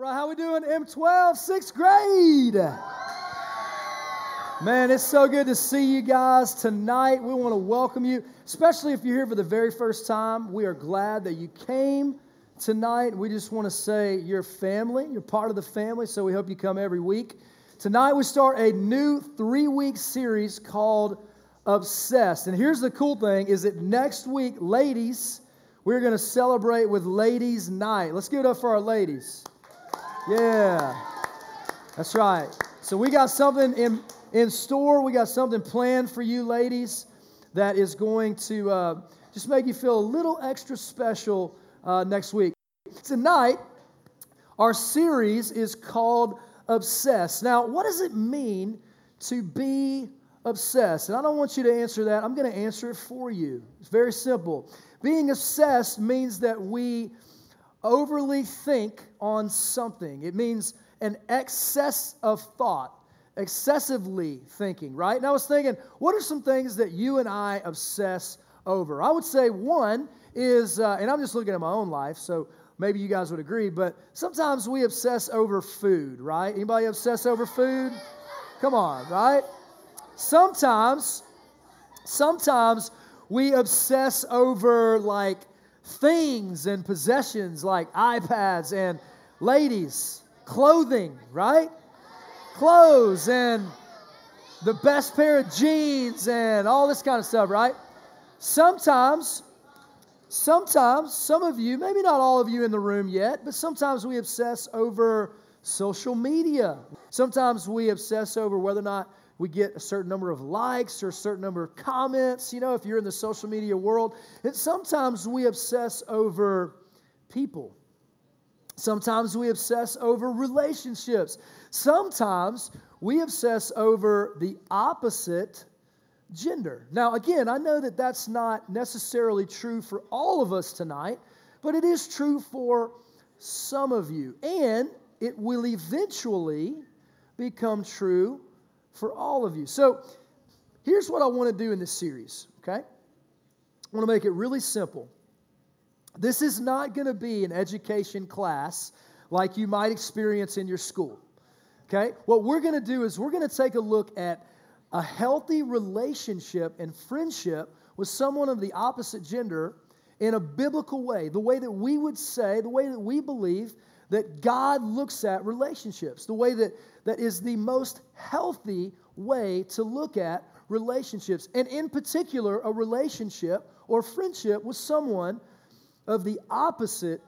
Right, how we doing? M12, sixth grade. Man, it's so good to see you guys tonight. We want to welcome you, especially if you're here for the very first time. We are glad that you came tonight. We just want to say you're family, you're part of the family, so we hope you come every week. Tonight we start a new three-week series called Obsessed. And here's the cool thing is that next week, ladies, we're going to celebrate with Ladies Night. Let's give it up for our ladies. Yeah, that's right. So we got something in, in store. We got something planned for you, ladies, that is going to uh, just make you feel a little extra special uh, next week. Tonight, our series is called Obsessed. Now, what does it mean to be obsessed? And I don't want you to answer that. I'm going to answer it for you. It's very simple. Being obsessed means that we overly think on something. It means an excess of thought, excessively thinking, right? And I was thinking, what are some things that you and I obsess over? I would say one is, uh, and I'm just looking at my own life, so maybe you guys would agree, but sometimes we obsess over food, right? Anybody obsess over food? Come on, right? Sometimes, sometimes we obsess over like things and possessions like iPads and ladies, clothing, right? Clothes and the best pair of jeans and all this kind of stuff, right? Sometimes, sometimes, some of you, maybe not all of you in the room yet, but sometimes we obsess over social media. Sometimes we obsess over whether or not we get a certain number of likes or a certain number of comments, you know, if you're in the social media world. And sometimes we obsess over people. Sometimes we obsess over relationships. Sometimes we obsess over the opposite gender. Now, again, I know that that's not necessarily true for all of us tonight, but it is true for some of you. And it will eventually become true for all of you. So here's what I want to do in this series, okay? I want to make it really simple. This is not going to be an education class like you might experience in your school. Okay? What we're going to do is we're going to take a look at a healthy relationship and friendship with someone of the opposite gender in a biblical way, the way that we would say, the way that we believe that God looks at relationships, the way that, that is the most healthy way to look at relationships, and in particular, a relationship or friendship with someone of the opposite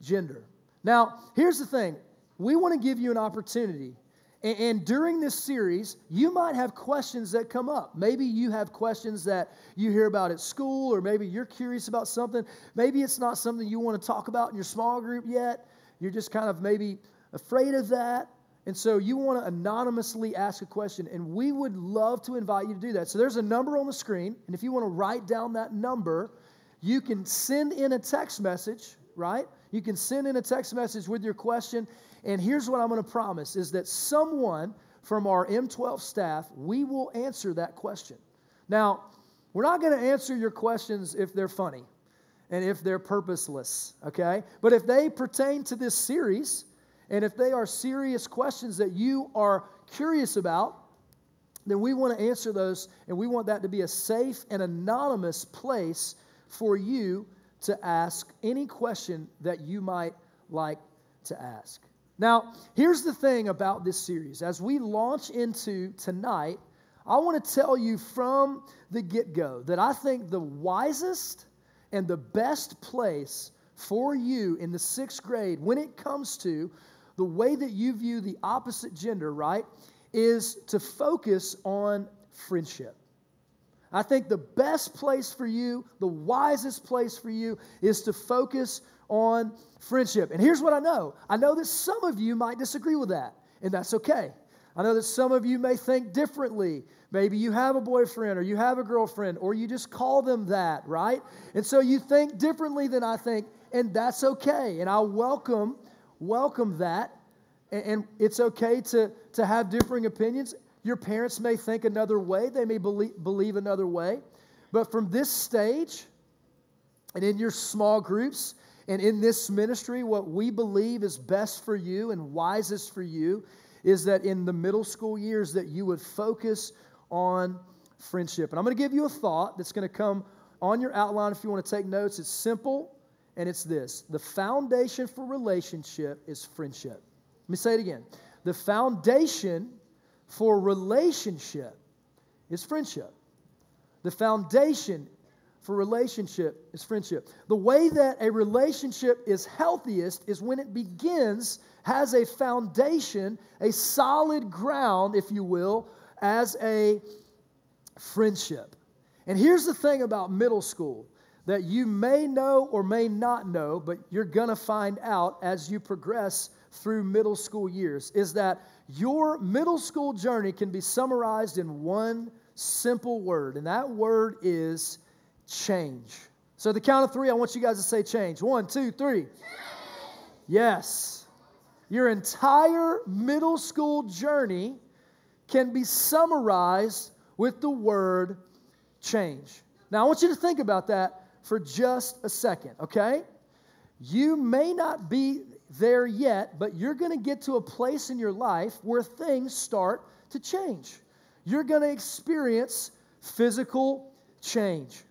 gender. Now, here's the thing we want to give you an opportunity. And, and, during this series, you might have questions that come up. Maybe you have questions that you hear about at school, or maybe you're curious about something. Maybe it's not something you want to talk about in your small group yet. You're just kind of maybe afraid of that. And so you want to anonymously ask a question, and we would love to invite you to do that. So there's a number on the screen, and if you want to write down that number, you can send in a text message, right? You can send in a text message with your question. And here's what I'm going to promise is that someone from our M12 staff, we will answer that question. Now, we're not going to answer your questions if they're funny and if they're purposeless, okay? But if they pertain to this series, and if they are serious questions that you are curious about, then we want to answer those, and we want that to be a safe and anonymous place for you to ask any question that you might like to ask. Now, here's the thing about this series. As we launch into tonight, I want to tell you from the get go that I think the wisest and the best place for you in the sixth grade when it comes to the way that you view the opposite gender, right, is to focus on friendship. I think the best place for you, the wisest place for you, is to focus on friendship. And here's what I know I know that some of you might disagree with that, and that's okay. I know that some of you may think differently. Maybe you have a boyfriend or you have a girlfriend or you just call them that, right? And so you think differently than I think, and that's okay. And I welcome welcome that. And it's okay to, to have differing opinions. Your parents may think another way, they may believe, believe another way. But from this stage, and in your small groups, And in this ministry, what we believe is best for you and wisest for you is that in the middle school years that you would focus on friendship. And I'm going to give you a thought that's going to come on your outline if you want to take notes. It's simple and it's this. The foundation for relationship is friendship. Let me say it again. The foundation for relationship is friendship. The foundation for relationship is friendship. The way that a relationship is healthiest is when it begins, has a foundation, a solid ground, if you will, as a friendship. And here's the thing about middle school that you may know or may not know, but you're going to find out as you progress through middle school years is that your middle school journey can be summarized in one simple word, and that word is change. So, the count of three, I want you guys to say change. One, two, three. Yes. Your entire middle school journey can be summarized with the word change. Now, I want you to think about that for just a second, okay? You may not be there yet, but you're going to get to a place in your life where things start to change. You're going to experience physical change.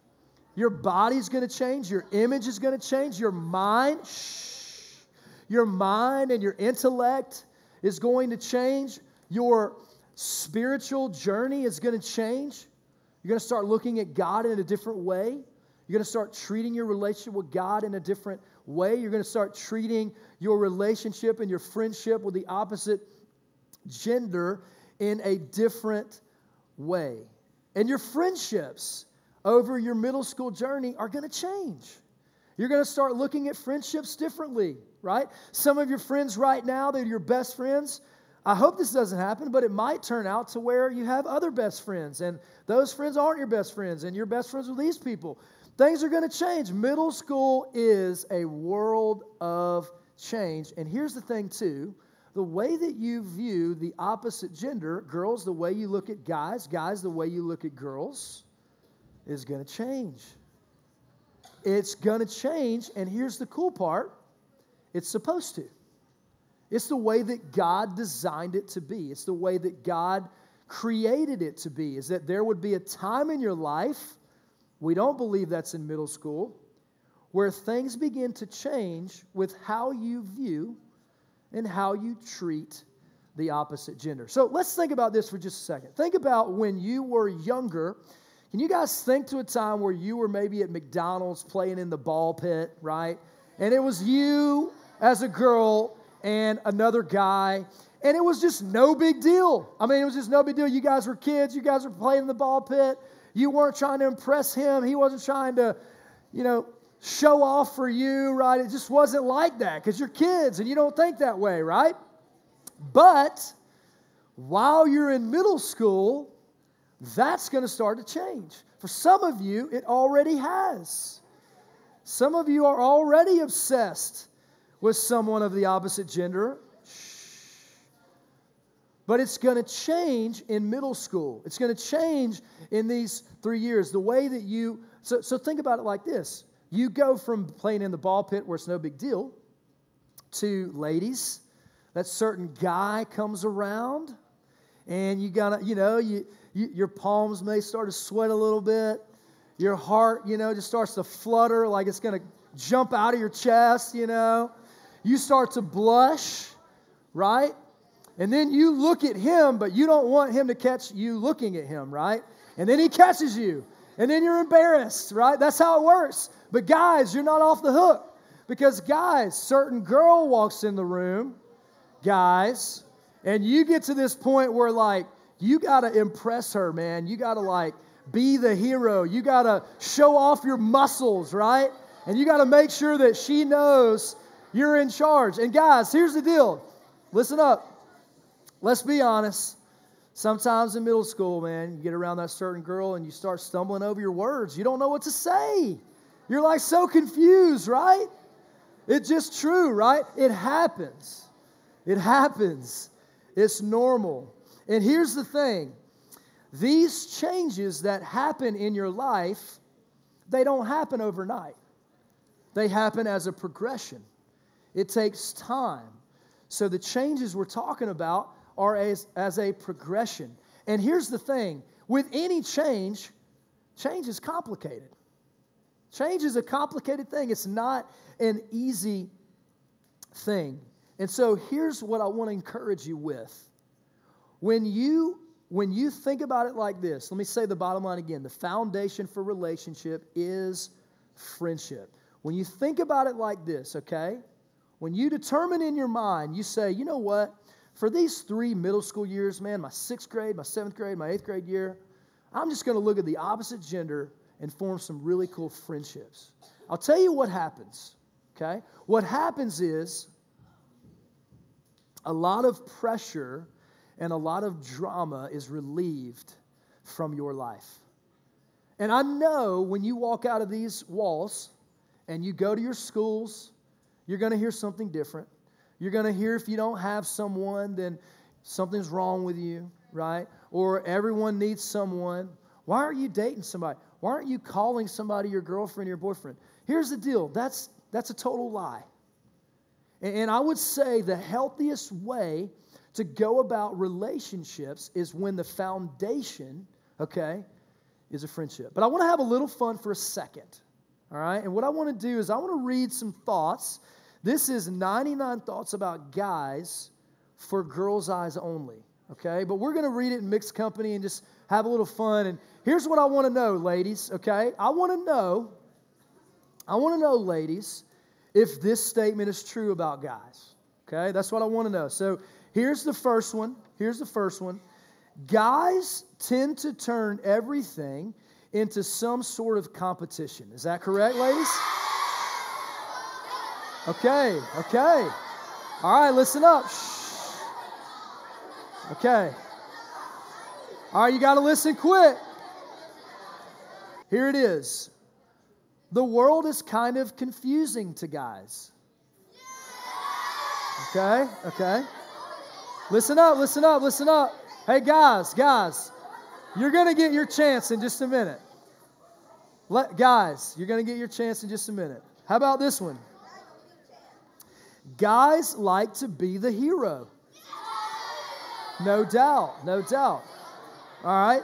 Your body's going to change, your image is going to change, your mind, shh, your mind and your intellect is going to change. Your spiritual journey is going to change. You're going to start looking at God in a different way. You're going to start treating your relationship with God in a different way. You're going to start treating your relationship and your friendship with the opposite gender in a different way. And your friendships over your middle school journey are going to change. You're going to start looking at friendships differently, right? Some of your friends right now, they're your best friends. I hope this doesn't happen, but it might turn out to where you have other best friends, and those friends aren't your best friends, and you're best friends with these people. Things are going to change. Middle school is a world of change. And here's the thing, too the way that you view the opposite gender, girls, the way you look at guys, guys, the way you look at girls, is going to change. It's going to change. And here's the cool part it's supposed to. It's the way that God designed it to be, it's the way that God created it to be, is that there would be a time in your life we don't believe that's in middle school, where things begin to change with how you view and how you treat the opposite gender. So let's think about this for just a second. Think about when you were younger. Can you guys think to a time where you were maybe at McDonald's playing in the ball pit, right? And it was you as a girl and another guy, and it was just no big deal. I mean, it was just no big deal. You guys were kids, you guys were playing in the ball pit. You weren't trying to impress him. He wasn't trying to, you know, show off for you, right? It just wasn't like that because you're kids and you don't think that way, right? But while you're in middle school, that's going to start to change. For some of you, it already has. Some of you are already obsessed with someone of the opposite gender. But it's going to change in middle school. It's going to change in these three years. The way that you, so, so think about it like this you go from playing in the ball pit where it's no big deal to ladies, that certain guy comes around and you gotta, you know, you, you, your palms may start to sweat a little bit. Your heart, you know, just starts to flutter like it's to jump out of your chest, you know. You start to blush, right? And then you look at him, but you don't want him to catch you looking at him, right? And then he catches you. And then you're embarrassed, right? That's how it works. But guys, you're not off the hook. Because, guys, certain girl walks in the room, guys, and you get to this point where, like, you got to impress her, man. You got to, like, be the hero. You got to show off your muscles, right? And you got to make sure that she knows you're in charge. And, guys, here's the deal listen up. Let's be honest. Sometimes in middle school, man, you get around that certain girl and you start stumbling over your words. You don't know what to say. You're like so confused, right? It's just true, right? It happens. It happens. It's normal. And here's the thing these changes that happen in your life, they don't happen overnight. they happen as a progression. It takes time. So the changes we're talking about are as, as a progression. And here's the thing with any change, change is complicated. Change is a complicated thing, it's not an easy thing. And so here's what I want to encourage you with. When you when you think about it like this, let me say the bottom line again. The foundation for relationship is friendship. When you think about it like this, okay? When you determine in your mind, you say, you know what? For these three middle school years, man, my sixth grade, my seventh grade, my eighth grade year, I'm just going to look at the opposite gender and form some really cool friendships. I'll tell you what happens, okay? What happens is a lot of pressure and a lot of drama is relieved from your life. And I know when you walk out of these walls and you go to your schools, you're going to hear something different. You're going to hear if you don't have someone, then something's wrong with you, right? Or everyone needs someone. Why aren't you dating somebody? Why aren't you calling somebody your girlfriend your boyfriend? Here's the deal that's, that's a total lie. And, I would say the healthiest way to go about relationships is when the foundation, okay, is a friendship. But I want to have a little fun for a second, all right? And what I want to do is I want to read some thoughts. This is 99 thoughts about guys for girls' eyes only, okay? But we're going to read it in mixed company and just have a little fun. And here's what I want to know, ladies, okay? I want to know, I want to know, ladies, if this statement is true about guys, okay? That's what I want to know. So here's the first one. Here's the first one. Guys tend to turn everything into some sort of competition. Is that correct, ladies? Okay, okay. All right, listen up. Shh. Okay. All right, you got to listen quick. Here it is. The world is kind of confusing to guys. Okay, okay. Listen up, listen up, listen up. Hey, guys, guys, you're going to get your chance in just a minute. Let, guys, you're going to get your chance in just a minute. How about this one? Guys like to be the hero. No doubt, no doubt. All right.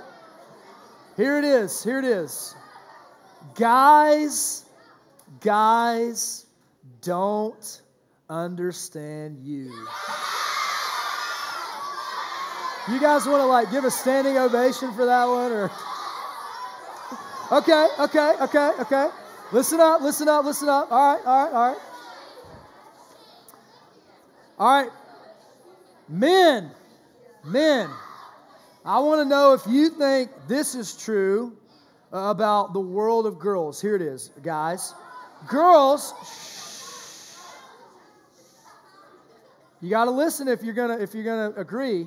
Here it is. Here it is. Guys, guys don't understand you. You guys want to like give a standing ovation for that one or Okay, okay, okay, okay. Listen up, listen up, listen up. All right, all right, all right. All right. Men, men, I want to know if you think this is true about the world of girls. Here it is, guys. Girls, you got to listen if you're gonna if you're gonna agree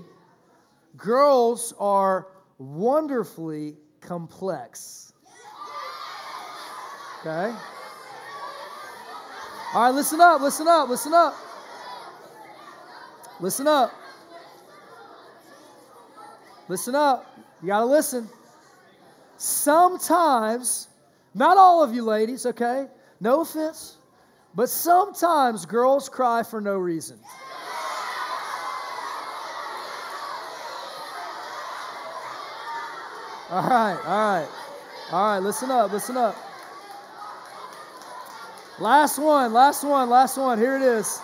girls are wonderfully complex. Okay? All right, listen up, listen up, listen up. Listen up. Listen up. You got to listen. Sometimes, not all of you ladies, okay? No offense, but sometimes girls cry for no reason. All right, all right. All right, listen up, listen up. Last one, last one, last one. Here it is.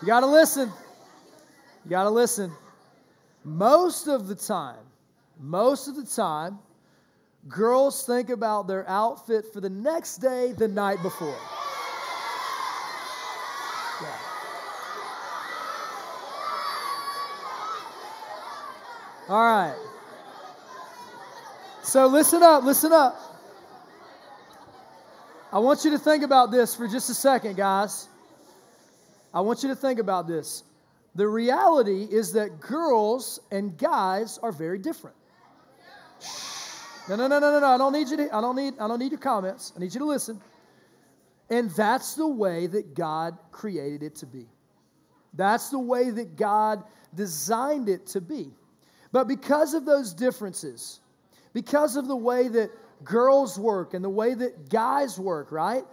You got to listen. You got to listen. Most of the time, most of the time, girls think about their outfit for the next day the night before. Yeah. All right. So listen up, listen up. I want you to think about this for just a second, guys. I want you to think about this. The reality is that girls and guys are very different. No, no, no, no, no, no. I don't need you to, I don't need, I don't need your comments. I need you to listen. And that's the way that God created it to be. That's the way that God designed it to be. But because of those differences, because of the way that girls work and the way that guys work, right?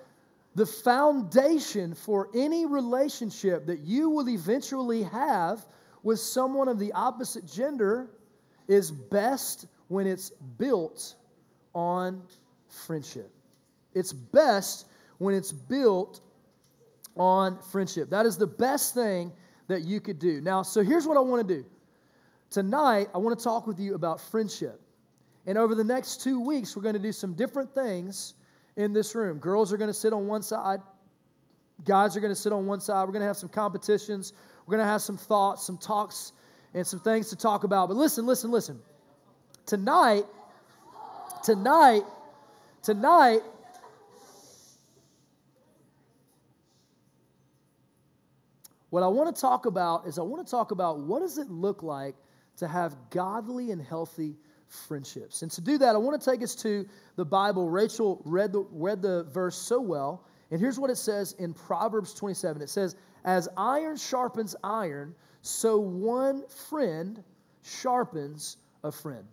The foundation for any relationship that you will eventually have with someone of the opposite gender is best when it's built on friendship. It's best when it's built on friendship. That is the best thing that you could do. Now, so here's what I want to do. Tonight, I want to talk with you about friendship. And over the next two weeks, we're going to do some different things in this room. Girls are going to sit on one side, guys are going to sit on one side. We're going to have some competitions, we're going to have some thoughts, some talks, and some things to talk about. But listen, listen, listen. Tonight, tonight, tonight, what I want to talk about is I want to talk about what does it look like to have godly and healthy friendships. And to do that, I want to take us to the Bible. Rachel read the, read the verse so well. And here's what it says in Proverbs 27 it says, As iron sharpens iron, so one friend sharpens a friend.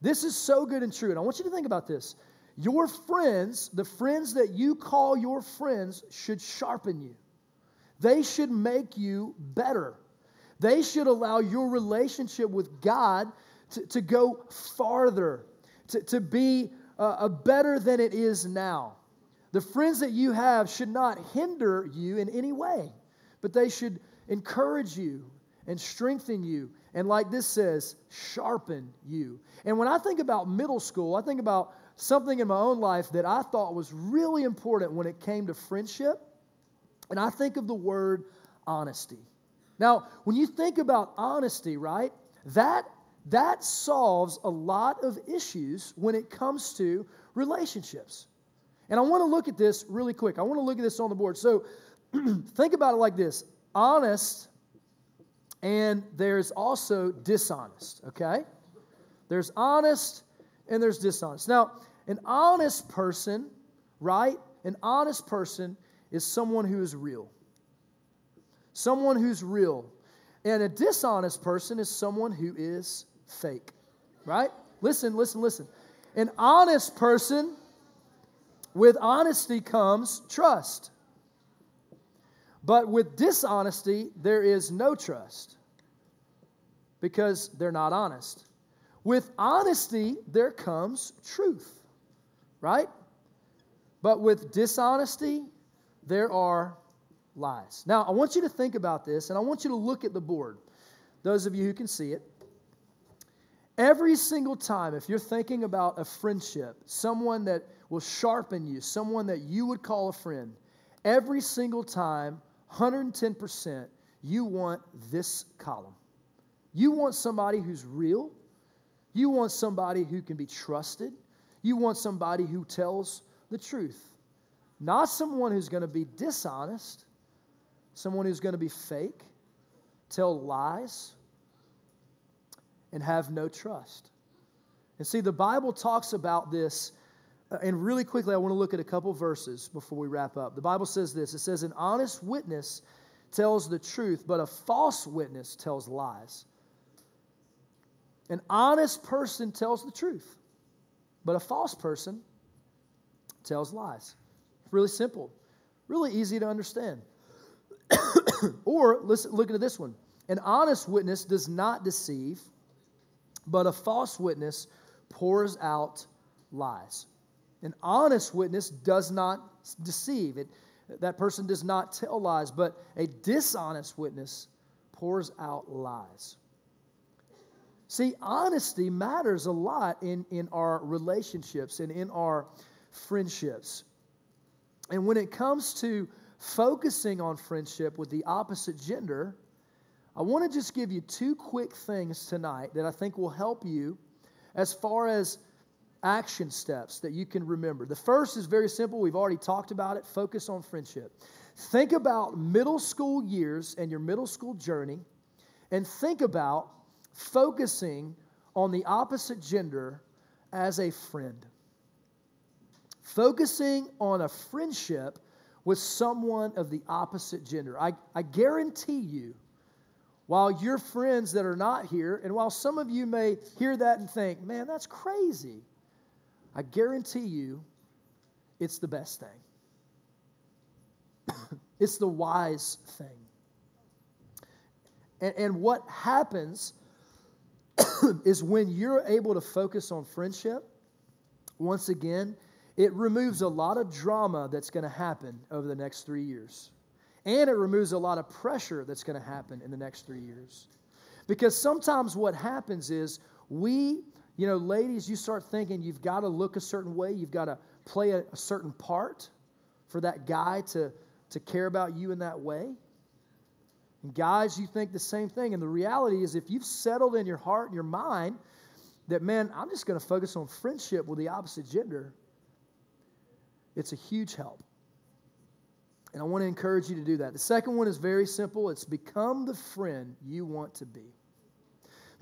This is so good and true. And I want you to think about this. Your friends, the friends that you call your friends, should sharpen you. They should make you better. They should allow your relationship with God to, to go farther, to, to be uh, a better than it is now. The friends that you have should not hinder you in any way, but they should encourage you and strengthen you. And like this says, sharpen you. And when I think about middle school, I think about something in my own life that I thought was really important when it came to friendship. And I think of the word honesty. Now, when you think about honesty, right, that that solves a lot of issues when it comes to relationships. And I want to look at this really quick. I want to look at this on the board. So think about it like this honest, and there's also dishonest, okay? There's honest and there's dishonest. Now, an honest person, right? An honest person is someone who is real. Someone who's real. And a dishonest person is someone who is fake. Right? Listen, listen, listen. An honest person, with honesty comes trust. But with dishonesty, there is no trust because they're not honest. With honesty, there comes truth, right? But with dishonesty, there are lies. Now, I want you to think about this and I want you to look at the board. Those of you who can see it. Every single time, if you're thinking about a friendship, someone that will sharpen you, someone that you would call a friend, every single time, 110%, you want this column. You want somebody who's real. You want somebody who can be trusted. You want somebody who tells the truth. Not someone who's going to be dishonest, someone who's going to be fake, tell lies, and have no trust. And see, the Bible talks about this. Uh, and really quickly, I want to look at a couple verses before we wrap up. The Bible says this it says, An honest witness tells the truth, but a false witness tells lies. An honest person tells the truth, but a false person tells lies. Really simple, really easy to understand. or listen, look at this one. An honest witness does not deceive, but a false witness pours out lies. An honest witness does not deceive. It, that person does not tell lies, but a dishonest witness pours out lies. See, honesty matters a lot in, in our relationships and in our friendships. And when it comes to focusing on friendship with the opposite gender, I want to just give you two quick things tonight that I think will help you as far as action steps that you can remember. The first is very simple. We've already talked about it. Focus on friendship. Think about middle school years and your middle school journey, and think about focusing on the opposite gender as a friend. Focusing on a friendship with someone of the opposite gender. I, I guarantee you while your friends that are not here, and while some of you may hear that and think, man, that's crazy. I guarantee you it's the best thing. it's the wise thing. And, and what happens is when you're able to focus on friendship, once again, it removes a lot of drama that's going to happen over the next three years. And it removes a lot of pressure that's going to happen in the next three years. Because sometimes what happens is we, you know, ladies, you start thinking you've got to look a certain way, you've got to play a, a certain part for that guy to, to care about you in that way. And guys, you think the same thing. And the reality is, if you've settled in your heart and your mind that, man, I'm just going to focus on friendship with the opposite gender, it's a huge help. And I want to encourage you to do that. The second one is very simple it's become the friend you want to be.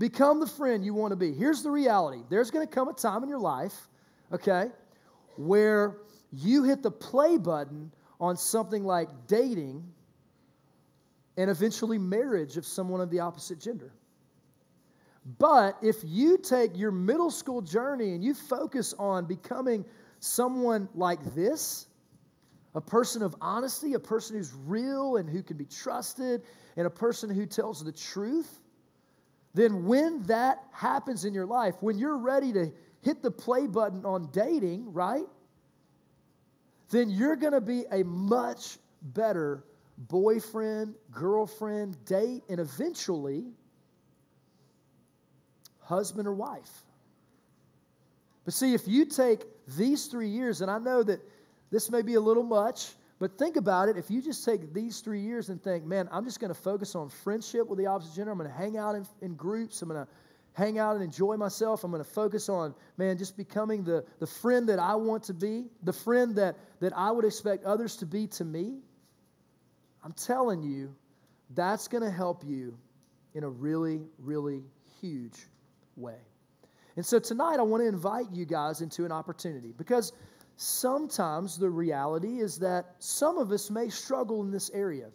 Become the friend you want to be. Here's the reality there's going to come a time in your life, okay, where you hit the play button on something like dating and eventually marriage of someone of the opposite gender. But if you take your middle school journey and you focus on becoming someone like this, a person of honesty, a person who's real and who can be trusted, and a person who tells the truth, then when that happens in your life, when you're ready to hit the play button on dating, right? Then you're going to be a much better boyfriend, girlfriend, date, and eventually husband or wife. But see, if you take these three years, and I know that this may be a little much, but think about it. If you just take these three years and think, man, I'm just going to focus on friendship with the opposite gender, I'm going to hang out in, in groups, I'm going to hang out and enjoy myself. I'm going to focus on, man, just becoming the, the friend that I want to be, the friend that, that I would expect others to be to me. I'm telling you, that's going to help you in a really, really huge way. And so tonight, I want to invite you guys into an opportunity because sometimes the reality is that some of us may struggle in this area.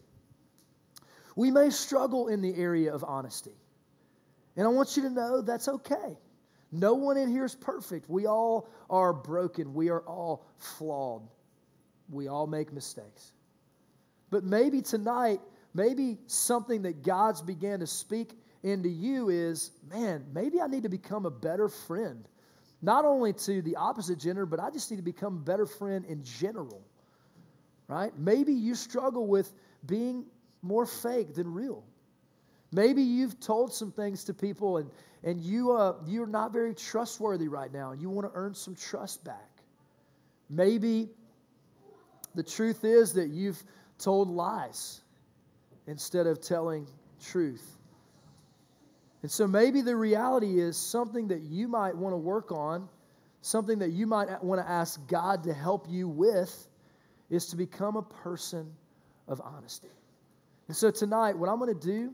We may struggle in the area of honesty. And I want you to know that's okay. No one in here is perfect. We all are broken. We are all flawed. We all make mistakes. But maybe tonight, maybe something that God's began to speak into you is man, maybe I need to become a better friend. Not only to the opposite gender, but I just need to become a better friend in general. Right? Maybe you struggle with being more fake than real. Maybe you've told some things to people and, and you, uh, you're not very trustworthy right now and you want to earn some trust back. Maybe the truth is that you've told lies instead of telling truth. And so maybe the reality is something that you might want to work on, something that you might want to ask God to help you with, is to become a person of honesty. And so tonight, what I'm going to do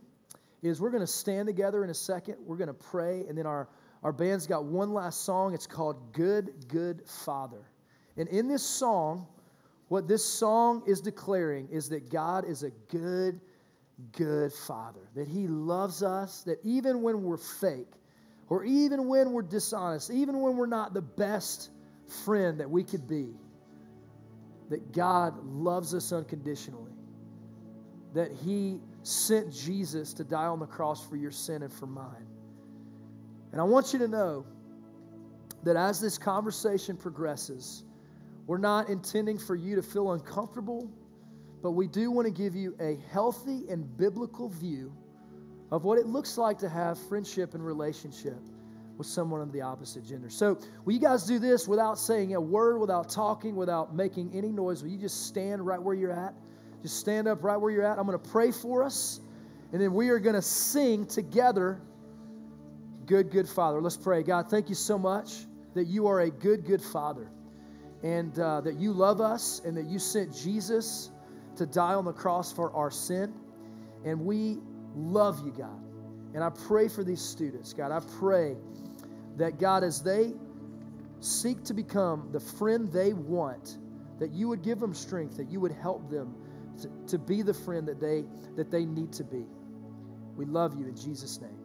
is we're going to stand together in a second. We're going to pray, and then our, our band's got one last song. It's called Good, Good Father. And in this song, what this song is declaring is that God is a good, good Father, that He loves us, that even when we're fake, or even when we're dishonest, even when we're not the best friend that we could be, that God loves us unconditionally, that He sent Jesus to die on the cross for your sin and for mine. And I want you to know that as this conversation progresses, we're not intending for you to feel uncomfortable, but we do want to give you a healthy and biblical view of what it looks like to have friendship and relationship with someone of the opposite gender. So, will you guys do this without saying a word, without talking, without making any noise? Will you just stand right where you're at? Just stand up right where you're at. I'm going to pray for us, and then we are going to sing together, Good, Good Father. Let's pray. God, thank you so much that you are a good, good Father and uh, that you love us and that you sent Jesus to die on the cross for our sin. And we love you, God. And I pray for these students, God. I pray that, God, as they seek to become the friend they want, that you would give them strength, that you would help them to, to be the friend that they, that they need to be. We love you in Jesus' name.